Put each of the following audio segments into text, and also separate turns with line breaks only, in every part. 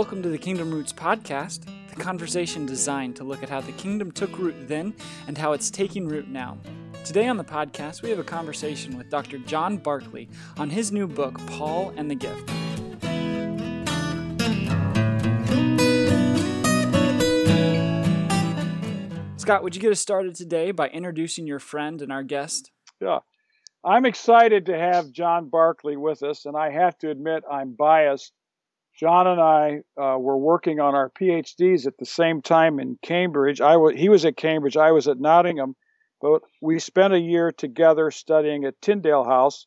Welcome to the Kingdom Roots podcast, the conversation designed to look at how the kingdom took root then and how it's taking root now. Today on the podcast, we have a conversation with Dr. John Barclay on his new book, Paul and the Gift. Scott, would you get us started today by introducing your friend and our guest?
Yeah. I'm excited to have John Barclay with us, and I have to admit I'm biased John and I uh, were working on our PhDs at the same time in Cambridge. I he was at Cambridge, I was at Nottingham, but we spent a year together studying at Tyndale House.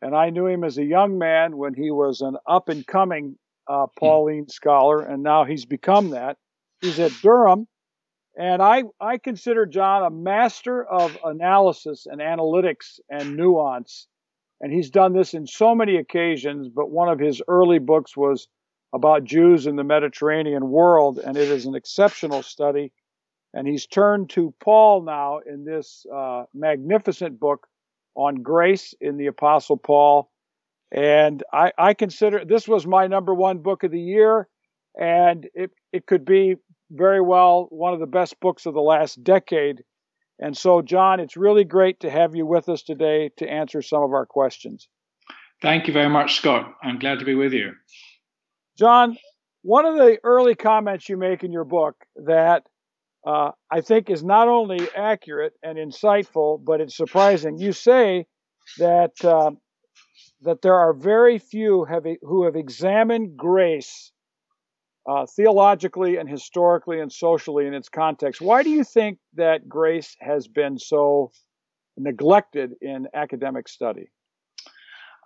And I knew him as a young man when he was an up and coming uh, Pauline scholar, and now he's become that. He's at Durham, and I, I consider John a master of analysis and analytics and nuance. And he's done this in so many occasions, but one of his early books was about Jews in the Mediterranean world, and it is an exceptional study. And he's turned to Paul now in this uh, magnificent book on grace in the Apostle Paul. And I, I, consider this was my number one book of the year, and it, it could be very well one of the best books of the last decade and so, John, it's really great to have you with us today to answer some of our questions.
Thank you very much, Scott. I'm glad to be with you.
John, one of the early comments you make in your book that uh, I think is not only accurate and insightful, but it's surprising. You say that uh, that there are very few have, who have examined grace uh, theologically and historically and socially in its context. Why do you think that grace has been so neglected in academic study?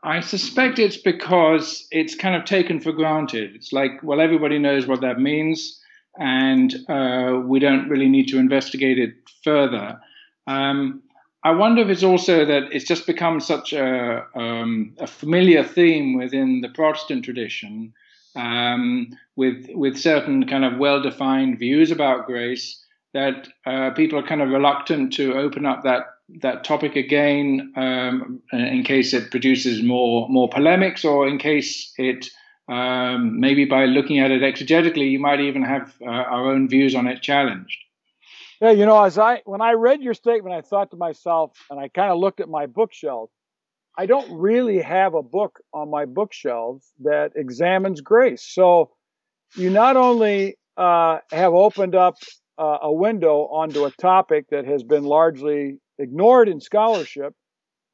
I suspect it's because it's kind of taken for granted. It's like, well, everybody knows what that means, and uh, we don't really need to investigate it further. Um, I wonder if it's also that it's just become such a, um, a familiar theme within the Protestant tradition um, with with certain kind of well-defined views about grace that uh, people are kind of reluctant to open up that that topic again um, in case it produces more more polemics or in case it um, maybe by looking at it exegetically you might even have uh, our own views on it challenged.
Yeah, you know, as I when I read your statement, I thought to myself, and I kind of looked at my bookshelf. I don't really have a book on my bookshelves that examines grace. So you not only uh, have opened up uh, a window onto a topic that has been largely ignored in scholarship,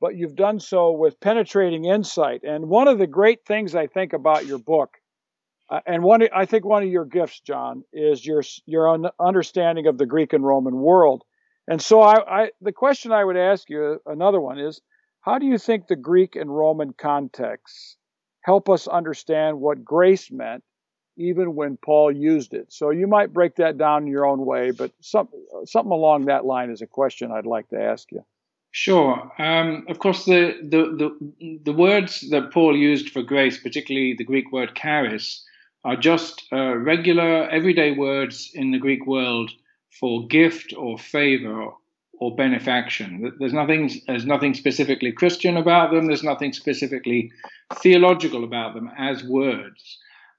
but you've done so with penetrating insight. And one of the great things I think about your book, uh, and one I think one of your gifts, John, is your your understanding of the Greek and Roman world. And so, I, I the question I would ask you, another one is how do you think the Greek and Roman contexts help us understand what grace meant, even when Paul used it? So you might break that down in your own way, but some, something along that line is a question I'd like to ask you.
Sure. Um, of course, the, the, the, the, words that Paul used for grace, particularly the Greek word charis, are just uh, regular, everyday words in the Greek world for gift or favor or benefaction. There's nothing, there's nothing specifically Christian about them. There's nothing specifically theological about them as words.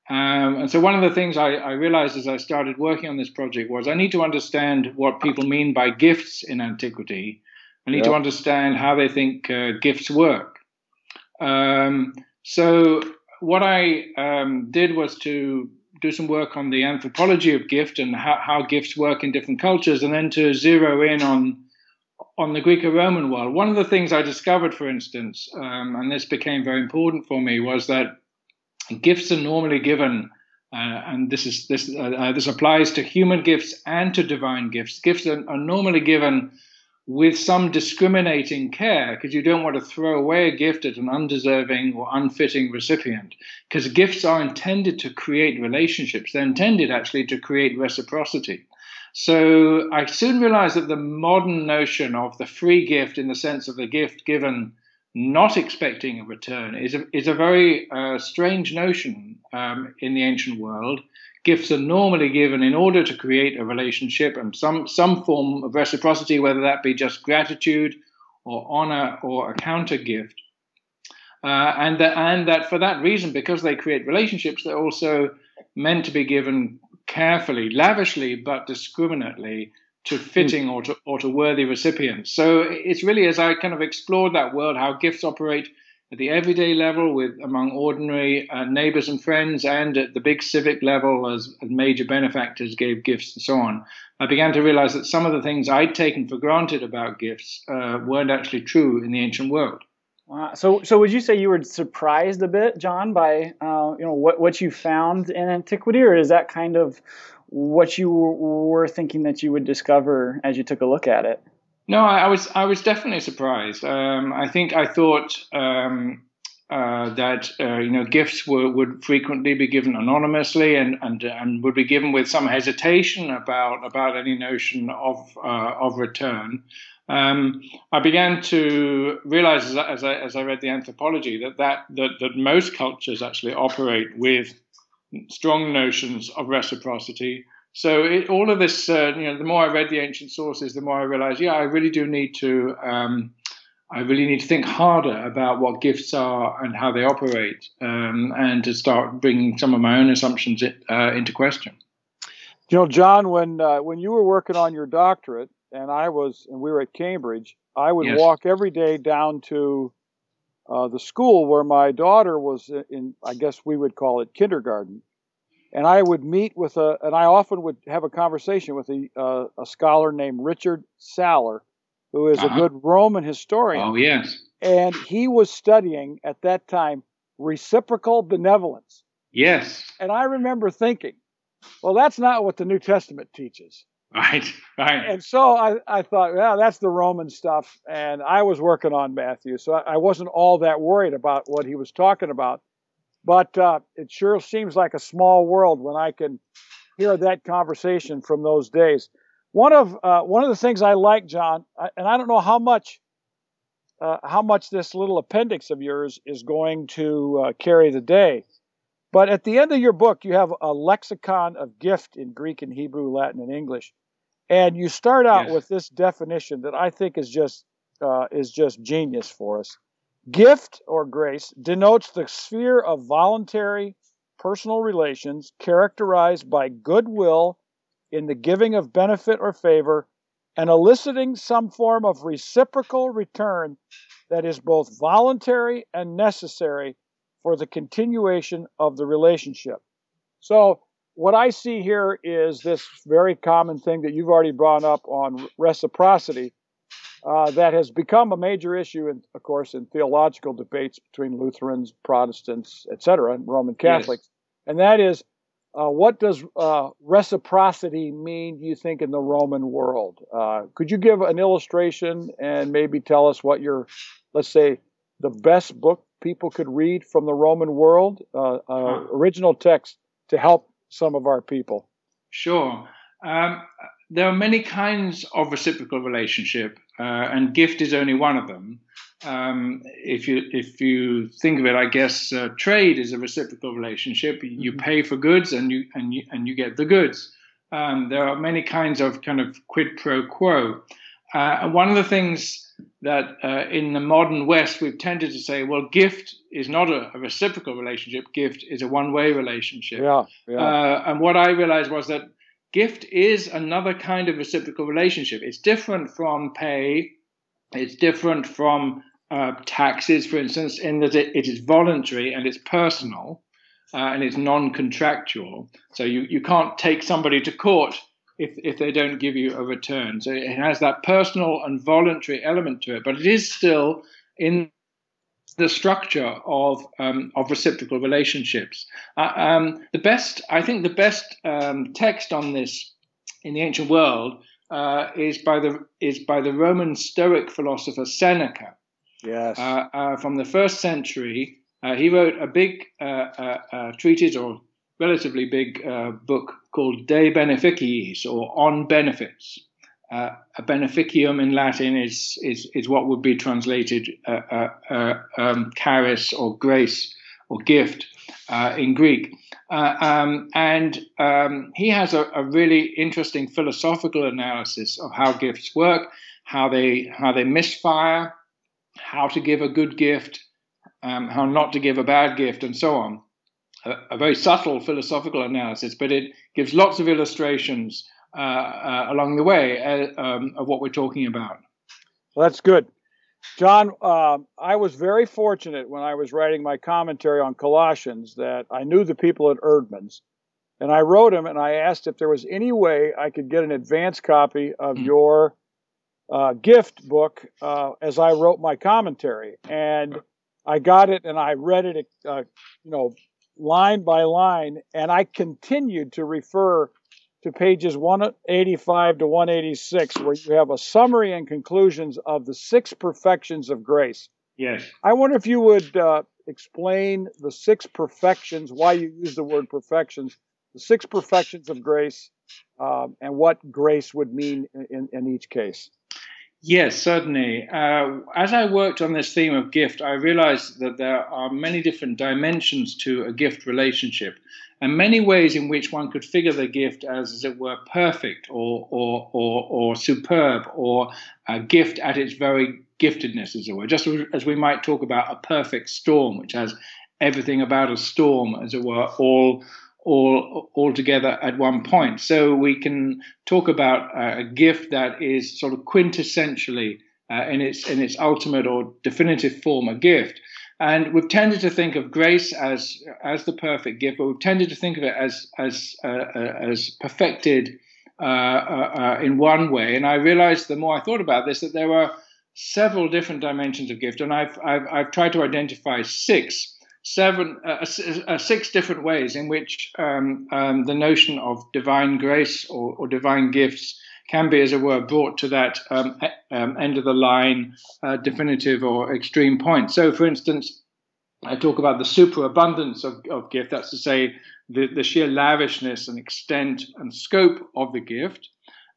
Um, and so one of the things I, I, realized as I started working on this project was I need to understand what people mean by gifts in antiquity. I need to understand how they think uh, gifts work. Um, so what I um, did was to do some work on the anthropology of gift and how, how, gifts work in different cultures, and then to zero in on on the Greco-Roman world, one of the things I discovered, for instance, um, and this became very important for me, was that gifts are normally given, uh, and this is this uh, uh, this applies to human gifts and to divine gifts. Gifts are, are normally given with some discriminating care because you don't want to throw away a gift at an undeserving or unfitting recipient. Because gifts are intended to create relationships. They're intended actually to create reciprocity so I soon realized that the modern notion of the free gift, in the sense of the gift given not expecting a return, is a, is a very uh, strange notion um, in the ancient world. Gifts are normally given in order to create a relationship and some, some form of reciprocity, whether that be just gratitude or honor or a counter gift. Uh, and, that, and that for that reason, because they create relationships, they're also meant to be given carefully, lavishly, but discriminately to hmm. fitting or to, or to worthy recipients. So it's really as I kind of explored that world, how gifts operate at the everyday level with among ordinary uh, neighbors and friends and at the big civic level as, as, major benefactors gave gifts and so on, I began to realize that some of the things I'd taken for granted about gifts uh, weren't actually true in the ancient world.
Wow. So, so would you say you were surprised a bit, John, by uh, you know what what you found in antiquity, or is that kind of what you were thinking that you would discover as you took a look at it?
No, I, I was I was definitely surprised. Um, I think I thought um, uh, that uh, you know gifts were, would frequently be given anonymously and, and and would be given with some hesitation about about any notion of uh, of return. Um, I began to realize as, as, I, as I read the anthropology that, that that that most cultures actually operate with strong notions of reciprocity so it, all of this, uh, you know, the more I read the ancient sources, the more I realized, yeah, I really do need to, um, I really need to think harder about what gifts are and how they operate, um, and to start bringing some of my own assumptions uh, into question.
You know, John, when uh, when you were working on your doctorate, and I was, and we were at Cambridge, I would yes. walk every day down to uh, the school where my daughter was in. I guess we would call it kindergarten and I would meet with a, and I often would have a conversation with a, uh, a scholar named Richard Saller, who is uh-huh. a good Roman historian.
Oh, yes.
And he was studying at that time reciprocal benevolence.
Yes.
And I remember thinking, well, that's not what the New Testament teaches.
Right, right.
And so I, I thought, yeah, that's the Roman stuff. And I was working on Matthew, so I, I wasn't all that worried about what he was talking about. But uh, it sure seems like a small world when I can hear that conversation from those days. One of uh, one of the things I like, John, and I don't know how much uh, how much this little appendix of yours is going to uh, carry the day, but at the end of your book, you have a lexicon of gift in Greek and Hebrew, Latin, and English, and you start out yes. with this definition that I think is just uh, is just genius for us. Gift or grace denotes the sphere of voluntary personal relations characterized by goodwill in the giving of benefit or favor and eliciting some form of reciprocal return that is both voluntary and necessary for the continuation of the relationship. So, what I see here is this very common thing that you've already brought up on reciprocity uh, that has become a major issue, in, of course, in theological debates between Lutherans, Protestants, etc., and Roman Catholics. Yes. And that is, uh, what does uh, reciprocity mean, do you think, in the Roman world? Uh, could you give an illustration and maybe tell us what your, let's say, the best book people could read from the Roman world, uh, huh. original text to help some of our people?
Sure. Um, there are many kinds of reciprocal relationship, uh, and gift is only one of them. Um, if you if you think of it, I guess uh, trade is a reciprocal relationship. You mm-hmm. pay for goods, and you and you and you get the goods. Um, there are many kinds of kind of quid pro quo. Uh, and one of the things that uh, in the modern West we've tended to say, well, gift is not a, a reciprocal relationship. Gift is a one-way relationship.
Yeah, yeah.
Uh, and what I realized was that gift is another kind of reciprocal relationship. It's different from pay. It's different from uh, taxes, for instance, in that it, it is voluntary and it's personal uh, and it's non-contractual. So you, you can't take somebody to court if, if they don't give you a return. So it has that personal and voluntary element to it, but it is still in the structure of um, of reciprocal relationships. Uh, um, the best, I think, the best um, text on this in the ancient world uh, is by the is by the Roman Stoic philosopher Seneca.
Yes.
Uh, uh from the first century, uh, he wrote a big uh, treatise or relatively big book called De Beneficiis, or On Benefits. Uh, a beneficium in Latin is, is, is what would be translated uh, uh, uh um, charis or grace or gift uh, in Greek. Uh, um, and um, he has a, a, really interesting philosophical analysis of how gifts work, how they, how they misfire, how to give a good gift, um, how not to give a bad gift, and so on. A, a, very subtle philosophical analysis, but it gives lots of illustrations uh, uh, along the way uh, um, of what we're talking about.
Well, that's good. John, uh, I was very fortunate when I was writing my commentary on Colossians that I knew the people at Eerdmans. And I wrote him and I asked if there was any way I could get an advance copy of mm-hmm. your uh, gift book uh, as I wrote my commentary. And I got it and I read it, uh, you know, line by line. And I continued to refer to pages 185 to 186, where you have a summary and conclusions of the six perfections of grace.
Yes.
I wonder if you would uh, explain the six perfections, why you use the word perfections, the six perfections of grace, um, and what grace would mean in, in each case.
Yes, certainly. Uh, as I worked on this theme of gift, I realized that there are many different dimensions to a gift relationship and many ways in which one could figure the gift as, as it were, perfect or, or, or, or superb or a gift at its very giftedness, as it were. Just as we might talk about a perfect storm, which has everything about a storm, as it were, all all all together at one point. So we can talk about a gift that is sort of quintessentially uh, in its in its ultimate or definitive form a gift. And we've tended to think of grace as as the perfect gift, but we've tended to think of it as as uh, uh, as perfected uh, uh, uh, in one way. And I realized the more I thought about this that there were several different dimensions of gift, and I've I've, I've tried to identify six seven, uh, uh, six different ways in which um, um, the notion of divine grace or, or, divine gifts can be, as it were, brought to that um, um, end of the line, uh, definitive or extreme point. So, for instance, I talk about the superabundance of, of gift, that's to say, the, the sheer lavishness and extent and scope of the gift.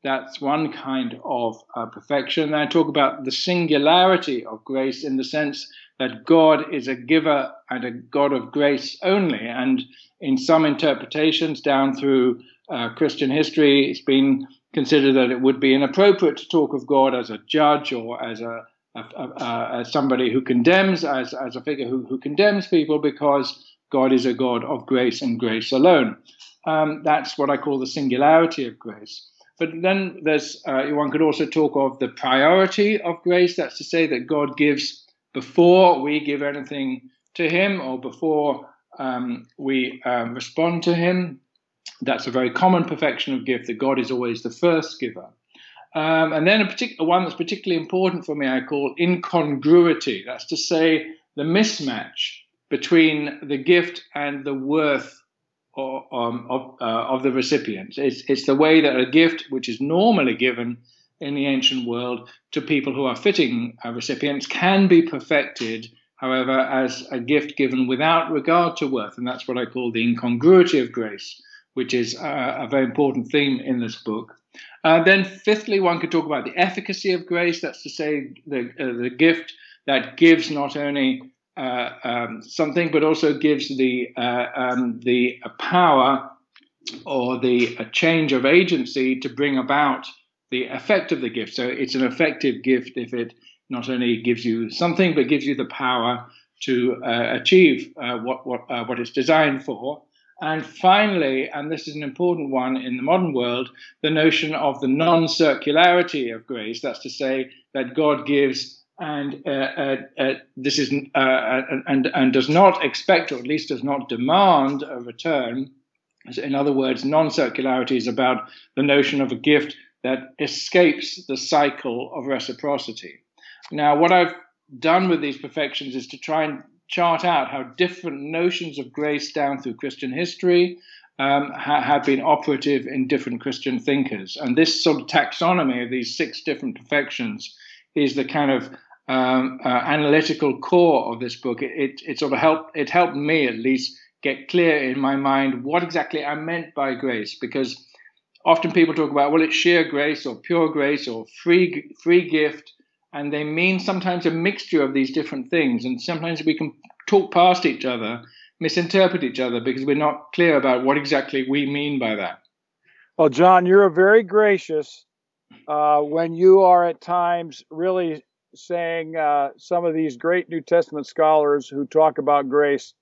That's one kind of uh, perfection. And I talk about the singularity of grace in the sense that God is a giver and a God of grace only. And in some interpretations down through uh, Christian history, it's been considered that it would be inappropriate to talk of God as a judge or as a, somebody who condemns, as, as a figure who, who condemns people, because God is a God of grace and grace alone. Um, that's what I call the singularity of grace. But then there's uh, one could also talk of the priority of grace. That's to say that God gives before we give anything to Him or before um, we um, respond to Him. That's a very common perfection of gift that God is always the first giver. Um, and then a particular one that's particularly important for me, I call incongruity. That's to say, the mismatch between the gift and the worth um, of, uh, of the recipients. It's, it's the way that a gift, which is normally given, in the ancient world to people who are fitting recipients can be perfected, however, as a gift given without regard to worth. And that's what I call the incongruity of grace, which is uh, a very important theme in this book. Uh, then, fifthly, one could talk about the efficacy of grace. That's to say, the, uh, the gift that gives not only uh, um, something, but also gives the uh, um, the power or the change of agency to bring about the effect of the gift. So it's an effective gift if it not only gives you something, but gives you the power to uh, achieve uh, what what uh, what it's designed for. And finally, and this is an important one in the modern world, the notion of the non-circularity of grace. That's to say that God gives and uh, uh, uh, this is and and does not expect, or at least does not demand, a return. In other words, non-circularity is about the notion of a gift that escapes the cycle of reciprocity. Now, what I've done with these perfections is to try and chart out how different notions of grace down through Christian history um, ha- have been operative in different Christian thinkers. And this sort of taxonomy of these six different perfections is the kind of um, uh, analytical core of this book. It, it, it sort of helped it helped me at least get clear in my mind what exactly I meant by grace because often people talk about well it's sheer grace or pure grace or free free gift and they mean sometimes a mixture of these different things and sometimes we can talk past each other misinterpret each other because we're not clear about what exactly we mean by that
well john you're very gracious uh, when you are at times really saying uh, some of these great new testament scholars who talk about grace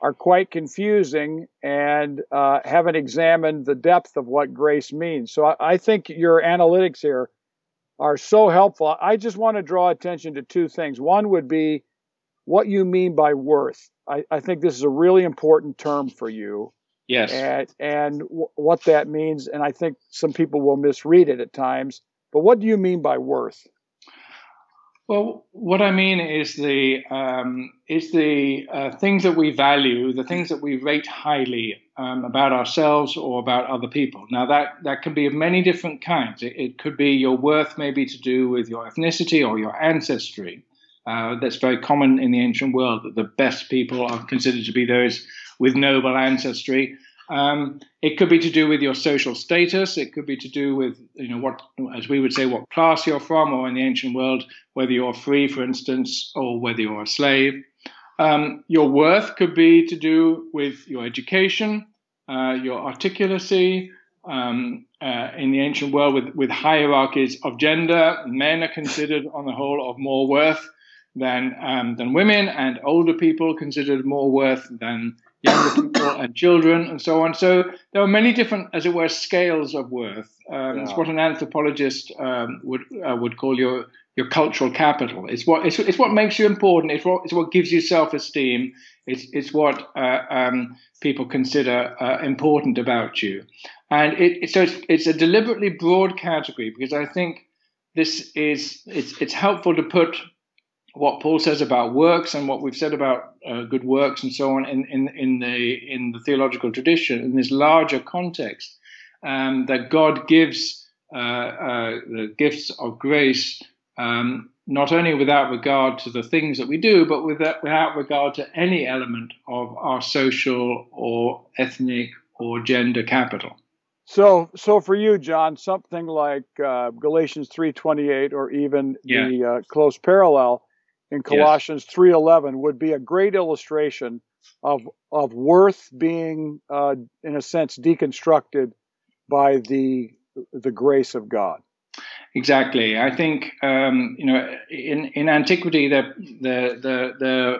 are quite confusing and uh, haven't examined the depth of what grace means. So I, I think your analytics here are so helpful. I just want to draw attention to two things. One would be what you mean by worth. I, I think this is a really important term for you.
Yes.
And, and w- what that means. And I think some people will misread it at times. But what do you mean by worth?
Well, what I mean is the um, is the uh, things that we value, the things that we rate highly um, about ourselves or about other people. Now that that can be of many different kinds. It, it could be your worth, maybe to do with your ethnicity or your ancestry. Uh, that's very common in the ancient world. That the best people are considered to be those with noble ancestry. Um, it could be to do with your social status. It could be to do with, you know, what, as we would say, what class you're from, or in the ancient world, whether you're free, for instance, or whether you're a slave. Um, your worth could be to do with your education, uh, your articulacy. Um, uh, in the ancient world, with, with hierarchies of gender, men are considered, on the whole, of more worth than um, than women, and older people considered more worth than younger people and children and so on. So there are many different, as it were, scales of worth. Um, yeah. It's what an anthropologist um, would uh, would call your your cultural capital. It's what it's, it's what makes you important. It's what it's what gives you self esteem. It's it's what uh, um, people consider uh, important about you, and it, so it's it's a deliberately broad category because I think this is it's it's helpful to put what Paul says about works and what we've said about uh, good works and so on in, in, in, the, in the theological tradition, in this larger context, um, that God gives uh, uh, the gifts of grace um, not only without regard to the things that we do, but without, without regard to any element of our social or ethnic or gender capital.
So, so for you, John, something like uh, Galatians three twenty eight, or even yeah. the uh, close parallel, in Colossians yes. 3:11 would be a great illustration of of worth being, uh, in a sense, deconstructed by the the grace of God.
Exactly. I think um, you know in in antiquity the the the, the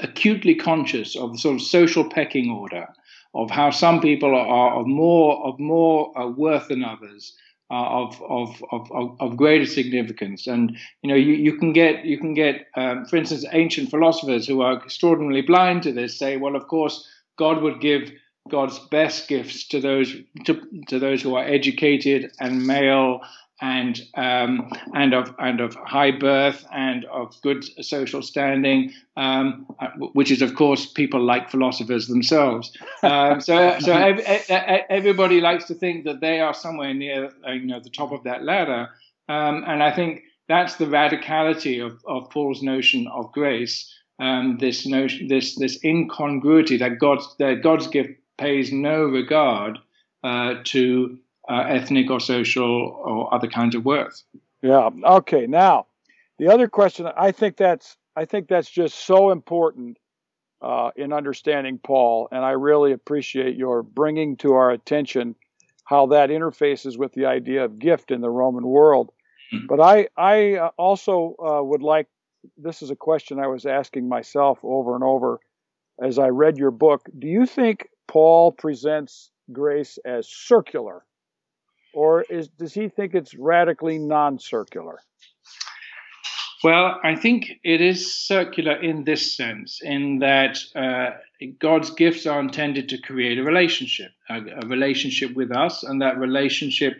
acutely conscious of the sort of social pecking order of how some people are of more of more uh, worth than others of, of, of, of, greater significance. And you know, you, you can get you can get, um, for instance, ancient philosophers who are extraordinarily blind to this say, well, of course, God would give God's best gifts to those to, to those who are educated and male and um, and of and of high birth and of good social standing, um, which is of course people like philosophers themselves. Um, so so ev- everybody likes to think that they are somewhere near uh, you know the top of that ladder, um, and I think that's the radicality of, of Paul's notion of grace. Um, this notion, this this incongruity that God's that God's gift pays no regard uh, to uh, ethnic or social or other kinds of worth.
Yeah. Okay. Now, the other question I think that's I think that's just so important uh, in understanding Paul, and I really appreciate your bringing to our attention how that interfaces with the idea of gift in the Roman world. Mm-hmm. But I I uh, also uh, would like this is a question I was asking myself over and over as I read your book. Do you think Paul presents grace as circular or is does he think it's radically non-circular?
Well, I think it is circular in this sense, in that uh, God's gifts are intended to create a relationship, a, a relationship with us, and that relationship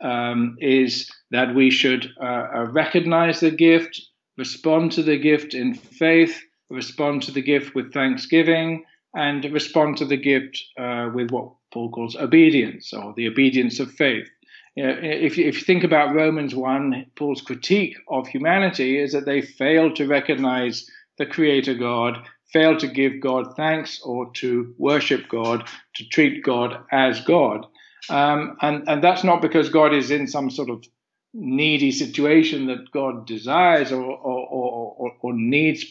um, is that we should uh, uh, recognize the gift, respond to the gift in faith, respond to the gift with thanksgiving, and respond to the gift uh, with what Paul calls obedience or the obedience of faith. You know, if, you, if you think about Romans 1, Paul's critique of humanity is that they fail to recognize the Creator God, fail to give God thanks or to worship God, to treat God as God. Um, and, and that's not because God is in some sort of needy situation that God desires or, or, or, or needs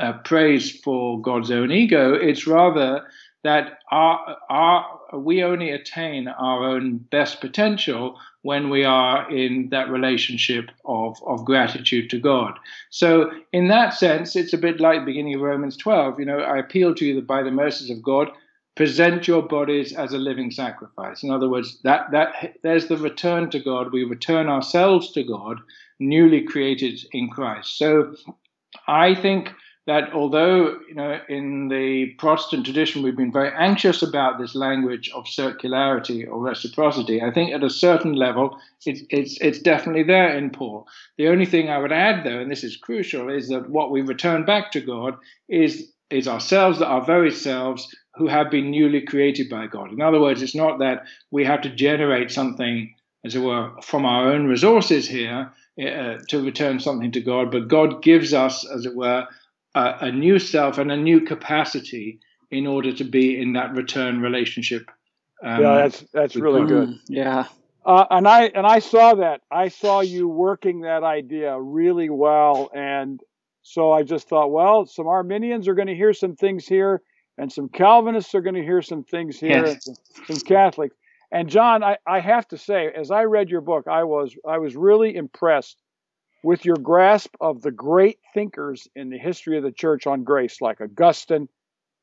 uh, praise for God's own ego. It's rather that our, our, we only attain our own best potential when we are in that relationship of, of gratitude to God. So, in that sense, it's a bit like the beginning of Romans 12. You know, I appeal to you that by the mercies of God, present your bodies as a living sacrifice. In other words, that, that there's the return to God. We return ourselves to God, newly created in Christ. So, I think that although you know in the Protestant tradition we've been very anxious about this language of circularity or reciprocity, I think at a certain level it's it's it's definitely there in Paul. The only thing I would add though, and this is crucial, is that what we return back to God is is ourselves, that our very selves who have been newly created by God. In other words, it's not that we have to generate something, as it were, from our own resources here uh, to return something to God, but God gives us, as it were, a, a new self and a new capacity in order to be in that return relationship.
Um, yeah, that's that's really good. Mm,
yeah.
Uh, and I and I saw that. I saw you working that idea really well, and so I just thought, well, some Arminians are going to hear some things here, and some Calvinists are going to hear some things here, yes. and some, some Catholics. And John, I, I have to say, as I read your book, I was I was really impressed with your grasp of the great thinkers in the history of the church on grace, like Augustine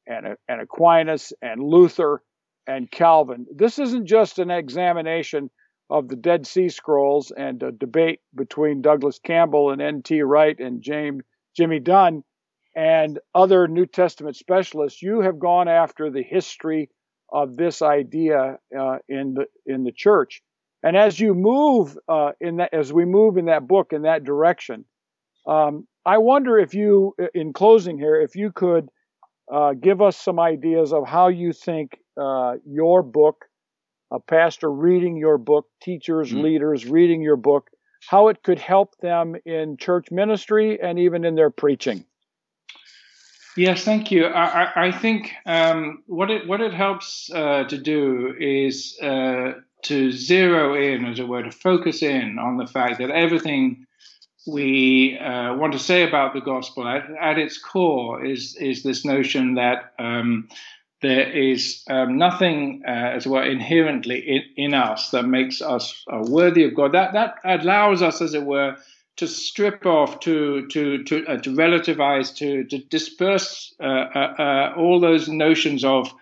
and, and Aquinas and Luther and Calvin. This isn't just an examination of the Dead Sea Scrolls and a debate between Douglas Campbell and N.T. Wright and James Jimmy Dunn and other New Testament specialists. You have gone after the history of this idea uh, in the in the church. And as you move uh, in that, as we move in that book in that direction, um, I wonder if you, in closing here, if you could uh, give us some ideas of how you think uh, your book, a pastor reading your book, teachers, mm-hmm. leaders reading your book, how it could help them in church ministry and even in their preaching.
Yes, thank you. I, I think um, what it what it helps uh, to do is uh, to zero in, as it were, to focus in on the fact that everything we uh, want to say about the gospel at, at, its core is is this notion that um, there is um, nothing, uh, as it were, inherently in, in, us that makes us uh, worthy of God. That that allows us, as it were, to strip off, to to to uh, to relativize, to to disperse uh, uh, all those notions of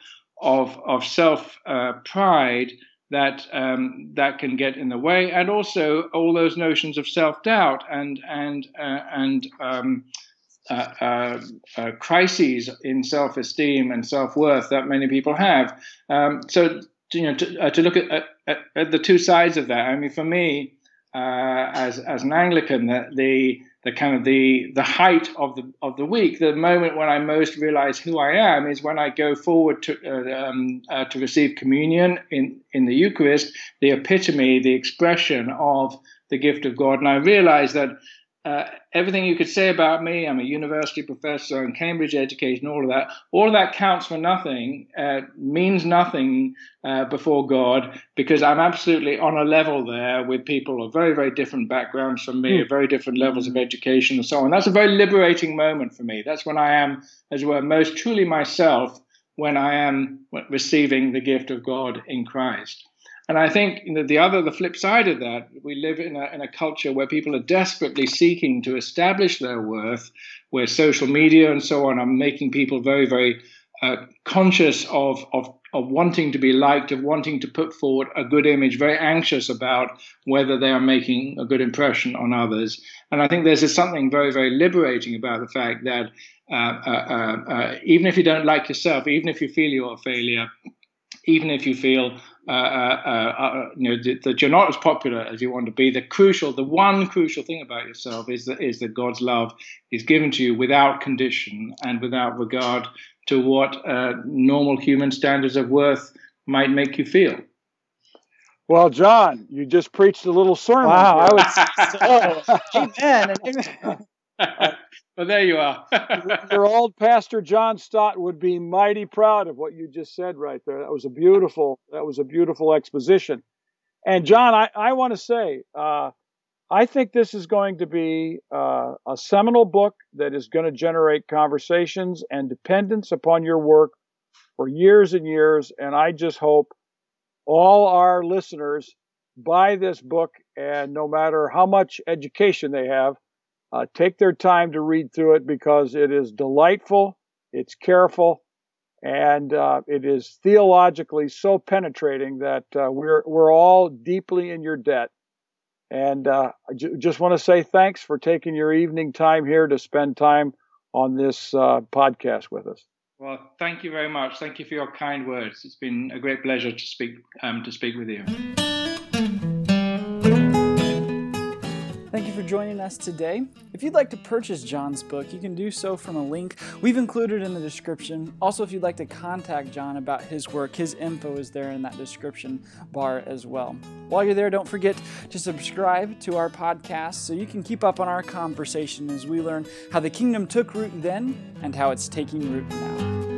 of of self pride that um, that can get in the way, and also all those notions of self doubt and and uh, and um, uh, uh, uh, crises in self esteem and self worth that many people have. Um, so you know to, uh, to look at, at, at, the two sides of that. I mean, for me, uh, as as an Anglican, the, the the kind of the the height of the of the week, the moment when I most realize who I am is when I go forward to uh, um, uh, to receive communion in in the Eucharist, the epitome, the expression of the gift of God, and I realize that uh, everything you could say about me, I'm a university professor and Cambridge education, all of that, all of that counts for nothing, uh, means nothing uh, before God, because I'm absolutely on a level there with people of very, very different backgrounds from me, mm. very different levels of education and so on. That's a very liberating moment for me. That's when I am, as it were, most truly myself when I am receiving the gift of God in Christ. And I think you know, the other, the flip side of that, we live in a, in a culture where people are desperately seeking to establish their worth, where social media and so on are making people very, very uh, conscious of, of, of wanting to be liked, of wanting to put forward a good image, very anxious about whether they are making a good impression on others. And I think there's something very, very liberating about the fact that uh, uh, uh, uh even if you don't like yourself, even if you feel you're a failure, even if you feel uh, uh, uh, uh, you know that, that, you're not as popular as you want to be. The crucial, the one crucial thing about yourself is that is that God's love is given to you without condition and without regard to what uh, normal human standards of worth might make you feel.
Well, John, you just preached a little sermon.
Wow, I was so,
amen. Well, there you are.
Your old pastor John Stott would be mighty proud of what you just said right there. That was a beautiful. That was a beautiful exposition. And John, I, I want to say, uh, I think this is going to be uh, a seminal book that is going to generate conversations and dependence upon your work for years and years. And I just hope all our listeners buy this book and no matter how much education they have, uh, take their time to read through it because it is delightful, it's careful, and uh, it is theologically so penetrating that uh, we're we're all deeply in your debt. And uh, I j- just want to say thanks for taking your evening time here to spend time on this uh, podcast with us.
Well, thank you very much. Thank you for your kind words. It's been a great pleasure to speak um, to speak with you.
Thank you for joining us today. If you'd like to purchase John's book, you can do so from a link we've included in the description. Also, if you'd like to contact John about his work, his info is there in that description bar as well. While you're there, don't forget to subscribe to our podcast so you can keep up on our conversation as we learn how the kingdom took root then and how it's taking root now.